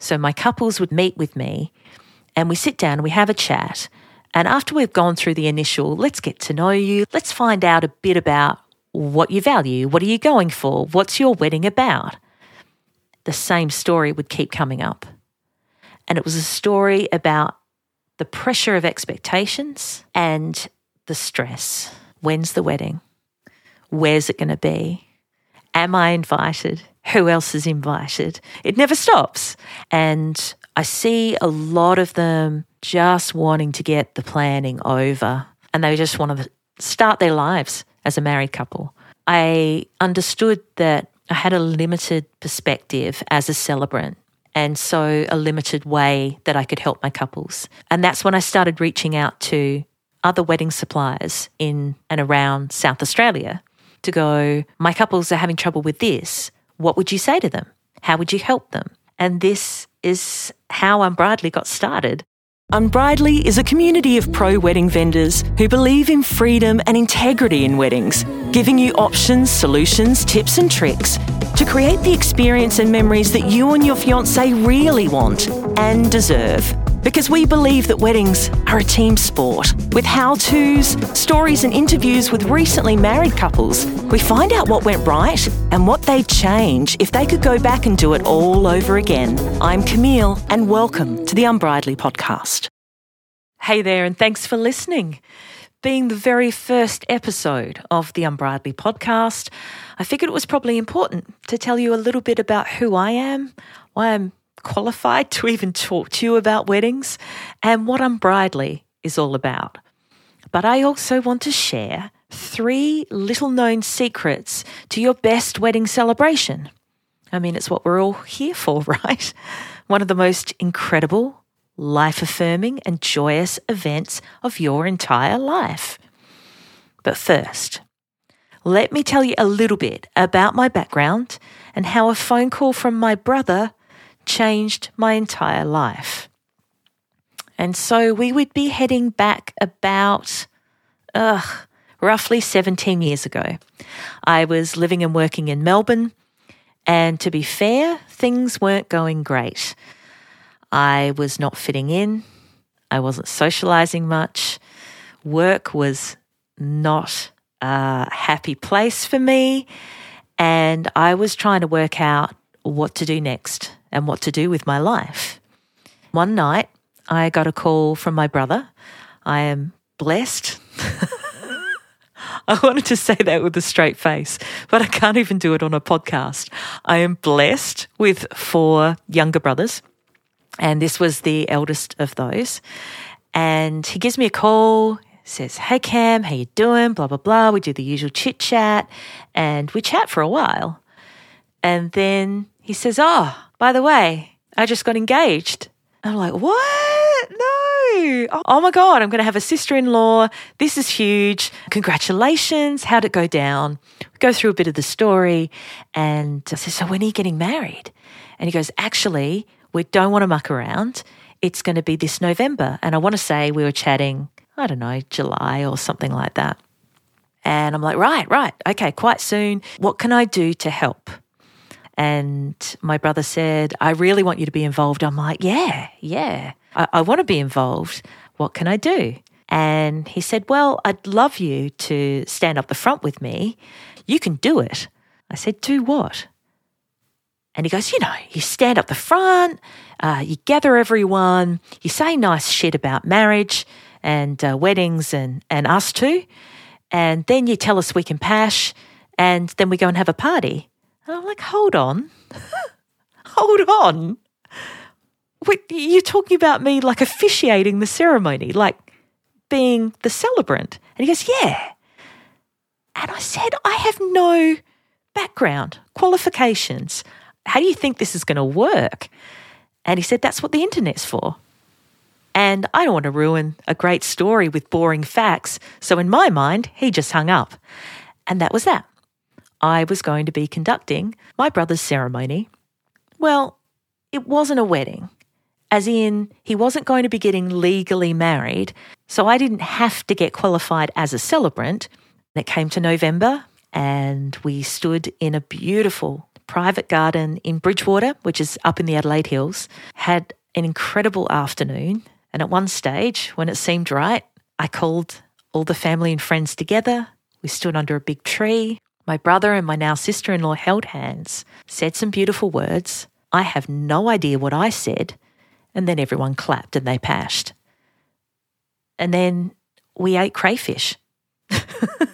So my couples would meet with me and we sit down we have a chat. And after we've gone through the initial, let's get to know you, let's find out a bit about what you value, what are you going for, what's your wedding about. The same story would keep coming up. And it was a story about the pressure of expectations and the stress. When's the wedding? Where's it going to be? Am I invited? Who else is invited? It never stops. And I see a lot of them just wanting to get the planning over and they just want to start their lives as a married couple. I understood that I had a limited perspective as a celebrant and so a limited way that I could help my couples. And that's when I started reaching out to other wedding suppliers in and around South Australia to go, my couples are having trouble with this. What would you say to them? How would you help them? And this is how Unbridely got started. Unbridely is a community of pro wedding vendors who believe in freedom and integrity in weddings, giving you options, solutions, tips, and tricks to create the experience and memories that you and your fiance really want and deserve. Because we believe that weddings are a team sport. With how to's, stories, and interviews with recently married couples, we find out what went right and what they'd change if they could go back and do it all over again. I'm Camille, and welcome to the Unbridely podcast. Hey there, and thanks for listening. Being the very first episode of the Unbridely podcast, I figured it was probably important to tell you a little bit about who I am, why I'm qualified to even talk to you about weddings and what Unbridely is all about. But I also want to share three little known secrets to your best wedding celebration. I mean, it's what we're all here for, right? One of the most incredible, life affirming, and joyous events of your entire life. But first, let me tell you a little bit about my background and how a phone call from my brother changed my entire life. And so we would be heading back about, ugh, roughly 17 years ago. I was living and working in Melbourne, and to be fair, things weren't going great. I was not fitting in, I wasn't socializing much, work was not a happy place for me, and I was trying to work out what to do next and what to do with my life. One night, I got a call from my brother. I am blessed. I wanted to say that with a straight face, but I can't even do it on a podcast. I am blessed with four younger brothers, and this was the eldest of those. And he gives me a call, says, Hey Cam, how you doing? Blah blah blah. We do the usual chit chat and we chat for a while. And then he says, Oh, by the way, I just got engaged. I'm like, what? No. Oh, oh my God, I'm going to have a sister in law. This is huge. Congratulations. How'd it go down? We go through a bit of the story. And I said, So when are you getting married? And he goes, Actually, we don't want to muck around. It's going to be this November. And I want to say we were chatting, I don't know, July or something like that. And I'm like, Right, right. Okay, quite soon. What can I do to help? And my brother said, I really want you to be involved. I'm like, yeah, yeah, I, I want to be involved. What can I do? And he said, Well, I'd love you to stand up the front with me. You can do it. I said, Do what? And he goes, You know, you stand up the front, uh, you gather everyone, you say nice shit about marriage and uh, weddings and, and us too. And then you tell us we can pash, and then we go and have a party. And I'm like, hold on. hold on. Wait, you're talking about me like officiating the ceremony, like being the celebrant. And he goes, yeah. And I said, I have no background, qualifications. How do you think this is going to work? And he said, that's what the internet's for. And I don't want to ruin a great story with boring facts. So in my mind, he just hung up. And that was that. I was going to be conducting my brother's ceremony. Well, it wasn't a wedding, as in, he wasn't going to be getting legally married, so I didn't have to get qualified as a celebrant. And It came to November, and we stood in a beautiful private garden in Bridgewater, which is up in the Adelaide Hills, had an incredible afternoon. And at one stage, when it seemed right, I called all the family and friends together. We stood under a big tree. My brother and my now sister in law held hands, said some beautiful words. I have no idea what I said. And then everyone clapped and they pashed. And then we ate crayfish.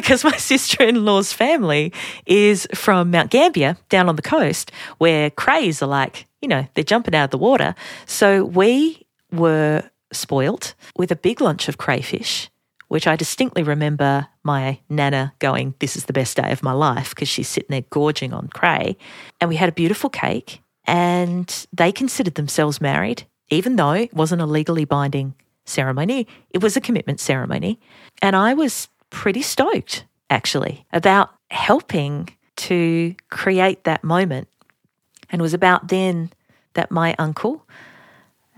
because my sister in law's family is from Mount Gambier down on the coast where crays are like, you know, they're jumping out of the water. So we were spoilt with a big lunch of crayfish, which I distinctly remember my nana going, This is the best day of my life because she's sitting there gorging on cray. And we had a beautiful cake, and they considered themselves married, even though it wasn't a legally binding ceremony, it was a commitment ceremony. And I was pretty stoked, actually, about helping to create that moment. And it was about then that my uncle,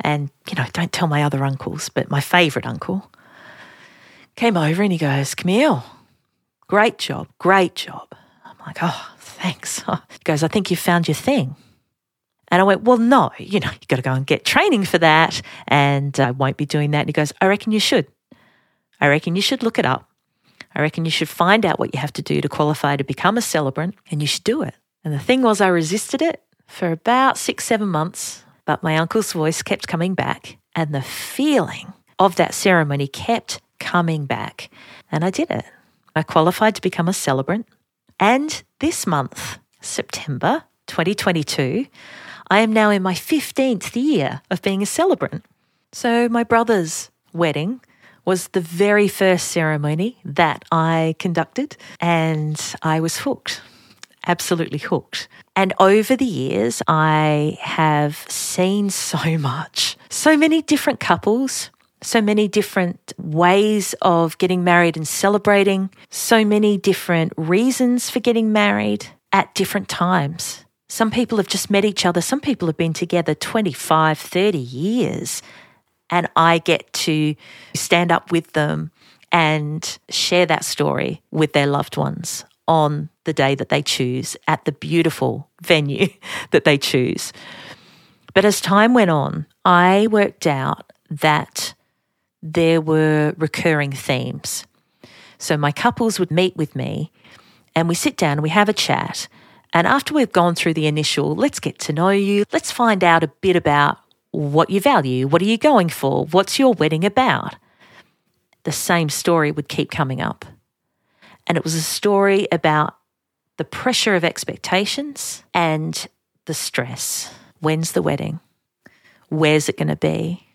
and, you know, don't tell my other uncles, but my favourite uncle, came over and he goes, Camille, great job, great job. I'm like, oh, thanks. He goes, I think you found your thing. And I went, well, no, you know, you've got to go and get training for that. And I won't be doing that. And he goes, I reckon you should. I reckon you should look it up. I reckon you should find out what you have to do to qualify to become a celebrant and you should do it. And the thing was, I resisted it for about six, seven months, but my uncle's voice kept coming back and the feeling of that ceremony kept coming back. And I did it. I qualified to become a celebrant. And this month, September 2022, I am now in my 15th year of being a celebrant. So my brother's wedding was the very first ceremony that I conducted, and I was hooked, absolutely hooked. And over the years, I have seen so much, so many different couples, so many different ways of getting married and celebrating, so many different reasons for getting married at different times. Some people have just met each other, some people have been together 25, 30 years and I get to stand up with them and share that story with their loved ones on the day that they choose at the beautiful venue that they choose. But as time went on, I worked out that there were recurring themes. So my couples would meet with me and we sit down and we have a chat. And after we've gone through the initial, let's get to know you, let's find out a bit about what you value, what are you going for, what's your wedding about? The same story would keep coming up. And it was a story about the pressure of expectations and the stress. When's the wedding? Where's it going to be?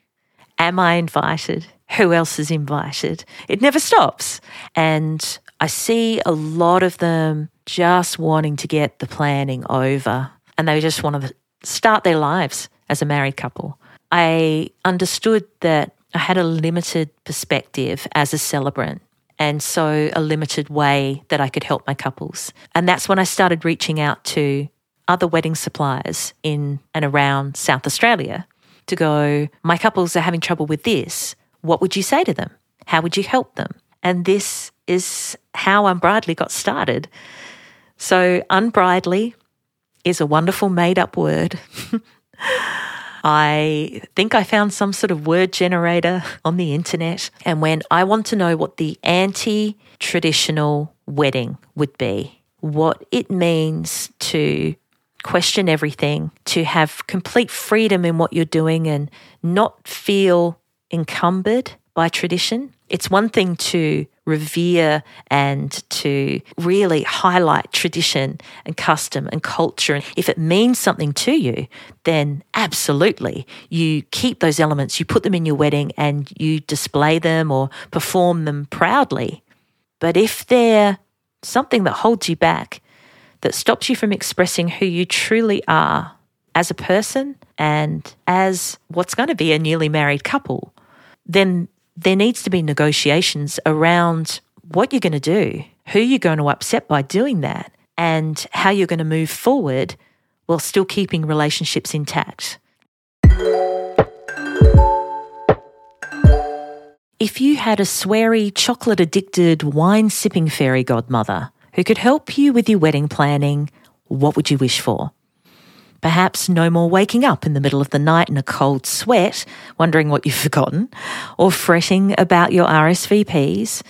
Am I invited? Who else is invited? It never stops. And I see a lot of them just wanting to get the planning over and they just want to start their lives as a married couple. I understood that I had a limited perspective as a celebrant and so a limited way that I could help my couples. And that's when I started reaching out to other wedding suppliers in and around South Australia to go, my couples are having trouble with this. What would you say to them? How would you help them? And this is how Unbridely got started. So, unbridely is a wonderful made up word I think I found some sort of word generator on the internet. And when I want to know what the anti traditional wedding would be, what it means to question everything, to have complete freedom in what you're doing and not feel encumbered by tradition. It's one thing to revere and to really highlight tradition and custom and culture. And if it means something to you, then absolutely you keep those elements, you put them in your wedding and you display them or perform them proudly. But if they're something that holds you back, that stops you from expressing who you truly are as a person and as what's going to be a newly married couple, then there needs to be negotiations around what you're going to do, who you're going to upset by doing that, and how you're going to move forward while still keeping relationships intact. If you had a sweary, chocolate addicted, wine sipping fairy godmother who could help you with your wedding planning, what would you wish for? Perhaps no more waking up in the middle of the night in a cold sweat, wondering what you've forgotten, or fretting about your RSVPs.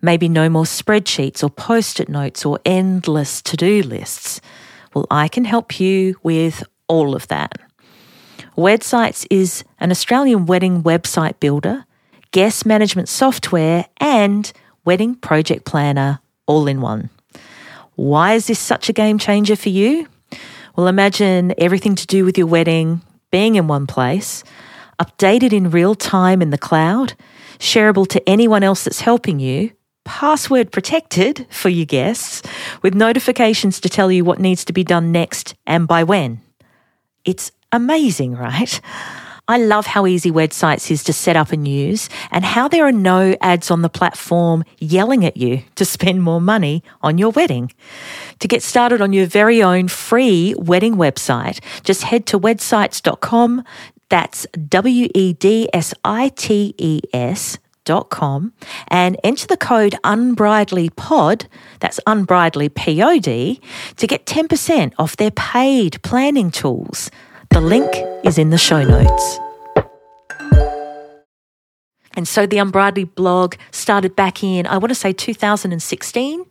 Maybe no more spreadsheets or post it notes or endless to do lists. Well, I can help you with all of that. Wedsites is an Australian wedding website builder, guest management software, and wedding project planner all in one. Why is this such a game changer for you? Well, imagine everything to do with your wedding being in one place, updated in real time in the cloud, shareable to anyone else that's helping you, password protected for your guests, with notifications to tell you what needs to be done next and by when. It's amazing, right? I love how easy WedSites is to set up and use, and how there are no ads on the platform yelling at you to spend more money on your wedding. To get started on your very own free wedding website, just head to wedsites.com. That's W E D S I T E S com and enter the code unbridelypod that's unbridelypod to get 10% off their paid planning tools the link is in the show notes. And so the Unbridely blog started back in, I want to say 2016.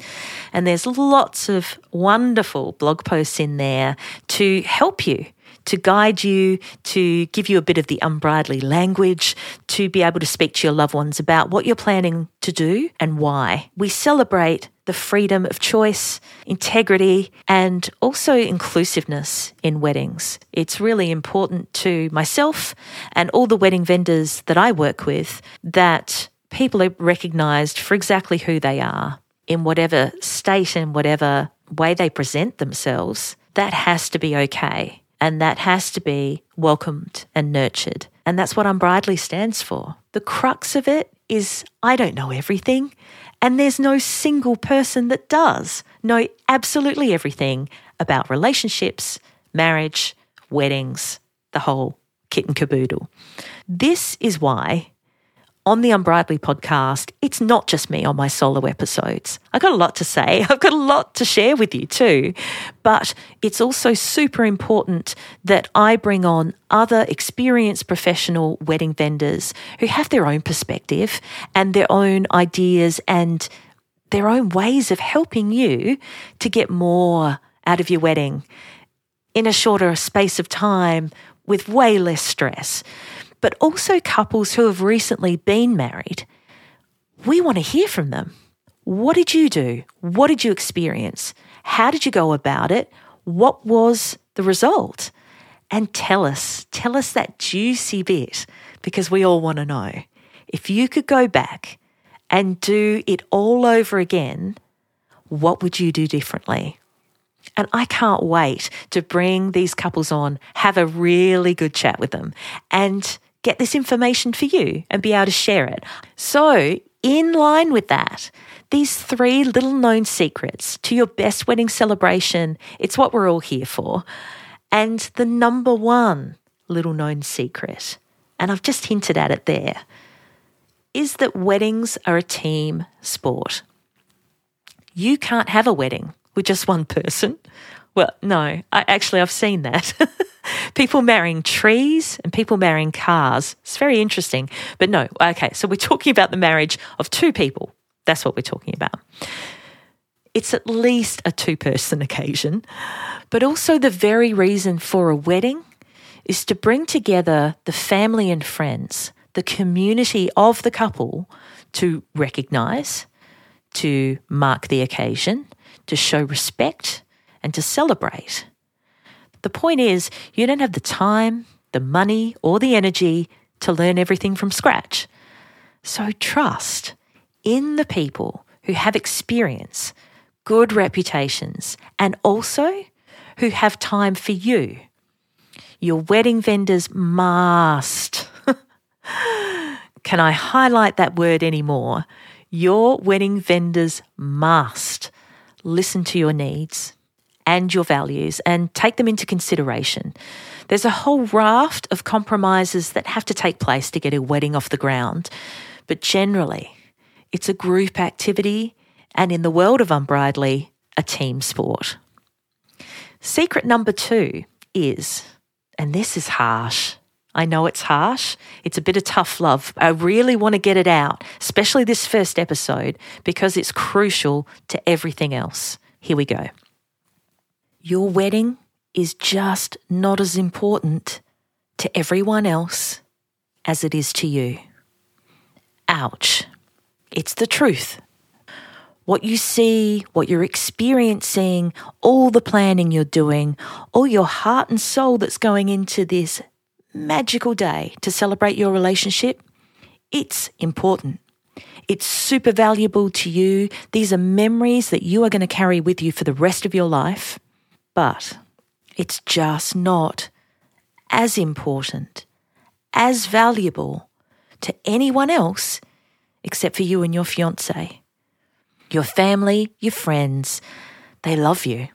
And there's lots of wonderful blog posts in there to help you to guide you, to give you a bit of the unbridely language, to be able to speak to your loved ones about what you're planning to do and why. We celebrate the freedom of choice, integrity, and also inclusiveness in weddings. It's really important to myself and all the wedding vendors that I work with that people are recognised for exactly who they are in whatever state and whatever way they present themselves. That has to be okay. And that has to be welcomed and nurtured. And that's what Unbridely stands for. The crux of it is I don't know everything. And there's no single person that does know absolutely everything about relationships, marriage, weddings, the whole kit and caboodle. This is why on the Unbridely podcast, it's not just me on my solo episodes. I've got a lot to say, I've got a lot to share with you too. But it's also super important that I bring on other experienced professional wedding vendors who have their own perspective and their own ideas and their own ways of helping you to get more out of your wedding in a shorter space of time with way less stress but also couples who have recently been married. We want to hear from them. What did you do? What did you experience? How did you go about it? What was the result? And tell us, tell us that juicy bit because we all want to know. If you could go back and do it all over again, what would you do differently? And I can't wait to bring these couples on, have a really good chat with them, and get this information for you and be able to share it. So, in line with that, these three little known secrets to your best wedding celebration, it's what we're all here for. And the number one little known secret, and I've just hinted at it there, is that weddings are a team sport. You can't have a wedding with just one person. Well, no, I, actually, I've seen that. people marrying trees and people marrying cars. It's very interesting. But no, okay, so we're talking about the marriage of two people. That's what we're talking about. It's at least a two person occasion, but also the very reason for a wedding is to bring together the family and friends, the community of the couple to recognize, to mark the occasion, to show respect, and to celebrate. The point is, you don't have the time, the money, or the energy to learn everything from scratch. So trust in the people who have experience, good reputations, and also who have time for you. Your wedding vendors must. Can I highlight that word anymore? Your wedding vendors must listen to your needs, and your values and take them into consideration. There's a whole raft of compromises that have to take place to get a wedding off the ground, but generally, it's a group activity and in the world of Unbridely, a team sport. Secret number two is, and this is harsh. I know it's harsh. It's a bit of tough love. I really want to get it out, especially this first episode, because it's crucial to everything else. Here we go. Your wedding is just not as important to everyone else as it is to you. Ouch. It's the truth. What you see, what you're experiencing, all the planning you're doing, all your heart and soul that's going into this magical day to celebrate your relationship, it's important. It's super valuable to you. These are memories that you are going to carry with you for the rest of your life. But it's just not as important, as valuable to anyone else except for you and your fiance. Your family, your friends, they love you.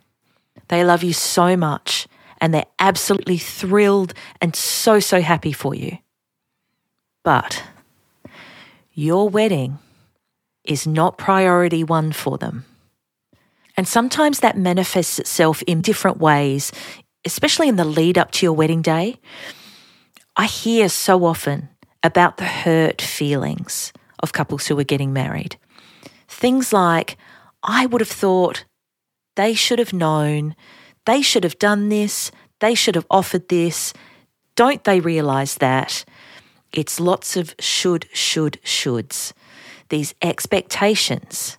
They love you so much and they're absolutely thrilled and so, so happy for you. But your wedding is not priority one for them. And sometimes that manifests itself in different ways, especially in the lead up to your wedding day. I hear so often about the hurt feelings of couples who are getting married. Things like, I would have thought they should have known, they should have done this, they should have offered this. Don't they realise that? It's lots of should, should, shoulds. These expectations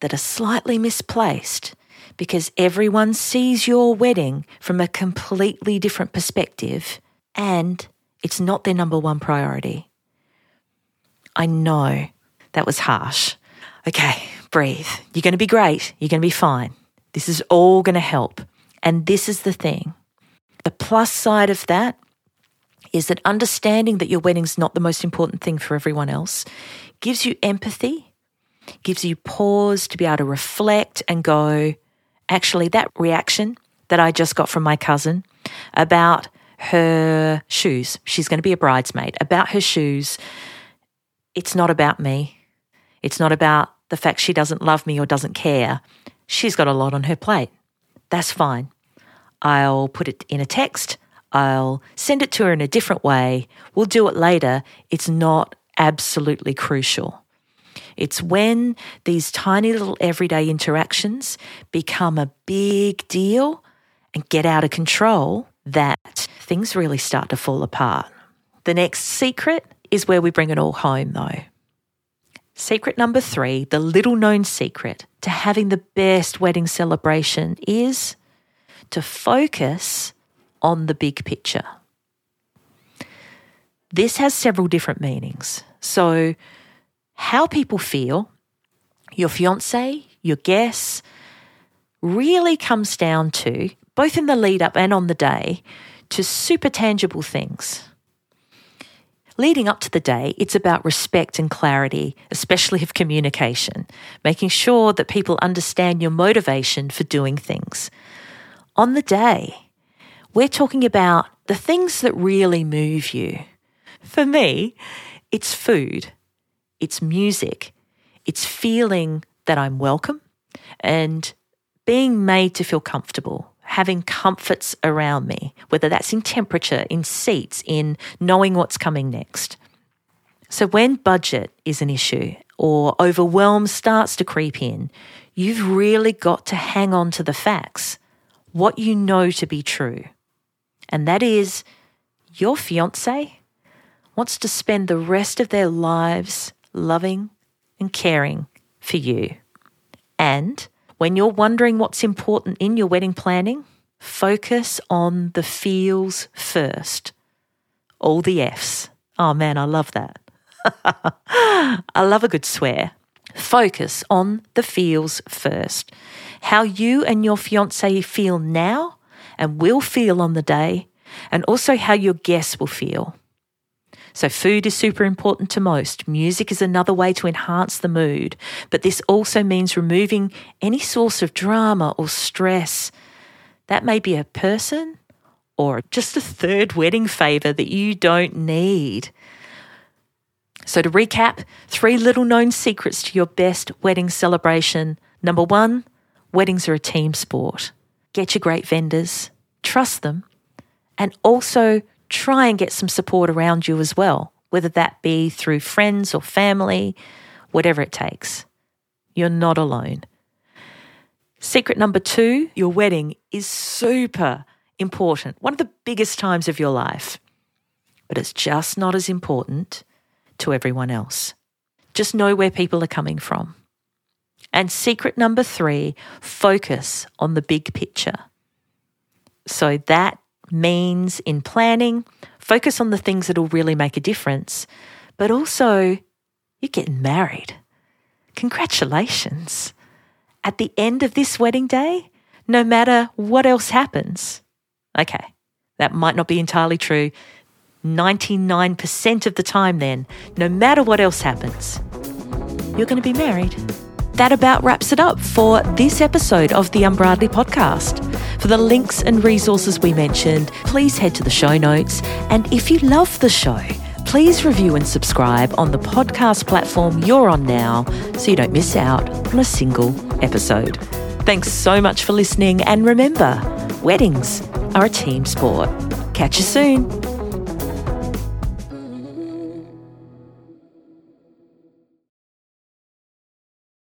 that are slightly misplaced because everyone sees your wedding from a completely different perspective and it's not their number one priority. I know that was harsh. Okay, breathe. You're going to be great. You're going to be fine. This is all going to help. And this is the thing the plus side of that is that understanding that your wedding's not the most important thing for everyone else gives you empathy, gives you pause to be able to reflect and go, actually, that reaction that I just got from my cousin about her shoes, she's going to be a bridesmaid, about her shoes, it's not about me. It's not about the fact she doesn't love me or doesn't care. She's got a lot on her plate. That's fine. I'll put it in a text. I'll send it to her in a different way. We'll do it later. It's not absolutely crucial. It's when these tiny little everyday interactions become a big deal and get out of control that things really start to fall apart. The next secret is where we bring it all home, though. Secret number three, the little known secret to having the best wedding celebration is to focus on the big picture. This has several different meanings. So, how people feel, your fiance, your guests, really comes down to, both in the lead up and on the day, to super tangible things. Leading up to the day, it's about respect and clarity, especially of communication, making sure that people understand your motivation for doing things. On the day, we're talking about the things that really move you. For me, it's food it's music, it's feeling that I'm welcome and being made to feel comfortable, having comforts around me, whether that's in temperature, in seats, in knowing what's coming next. So when budget is an issue or overwhelm starts to creep in, you've really got to hang on to the facts, what you know to be true. And that is your fiance wants to spend the rest of their lives loving and caring for you. And when you're wondering what's important in your wedding planning, focus on the feels first. All the F's. Oh man, I love that. I love a good swear. Focus on the feels first. How you and your fiance feel now and will feel on the day, and also how your guests will feel. So, food is super important to most. Music is another way to enhance the mood, but this also means removing any source of drama or stress. That may be a person or just a third wedding favour that you don't need. So, to recap, three little known secrets to your best wedding celebration. Number one, weddings are a team sport. get your great vendors, trust them, and also try and get some support around you as well, whether that be through friends or family, whatever it takes. You're not alone. Secret number two your wedding is super important, one of the biggest times of your life, but it's just not as important to everyone else. Just know where people are coming from. And secret number three focus on the big picture. So that means in planning, focus on the things that will really make a difference, but also you're getting married. Congratulations. At the end of this wedding day, no matter what else happens, okay, that might not be entirely true. 99% of the time, then, no matter what else happens, you're going to be married. That about wraps it up for this episode of the Unbridely podcast. For the links and resources we mentioned, please head to the show notes. And if you love the show, please review and subscribe on the podcast platform you're on now so you don't miss out on a single episode. Thanks so much for listening. And remember, weddings are a team sport. Catch you soon.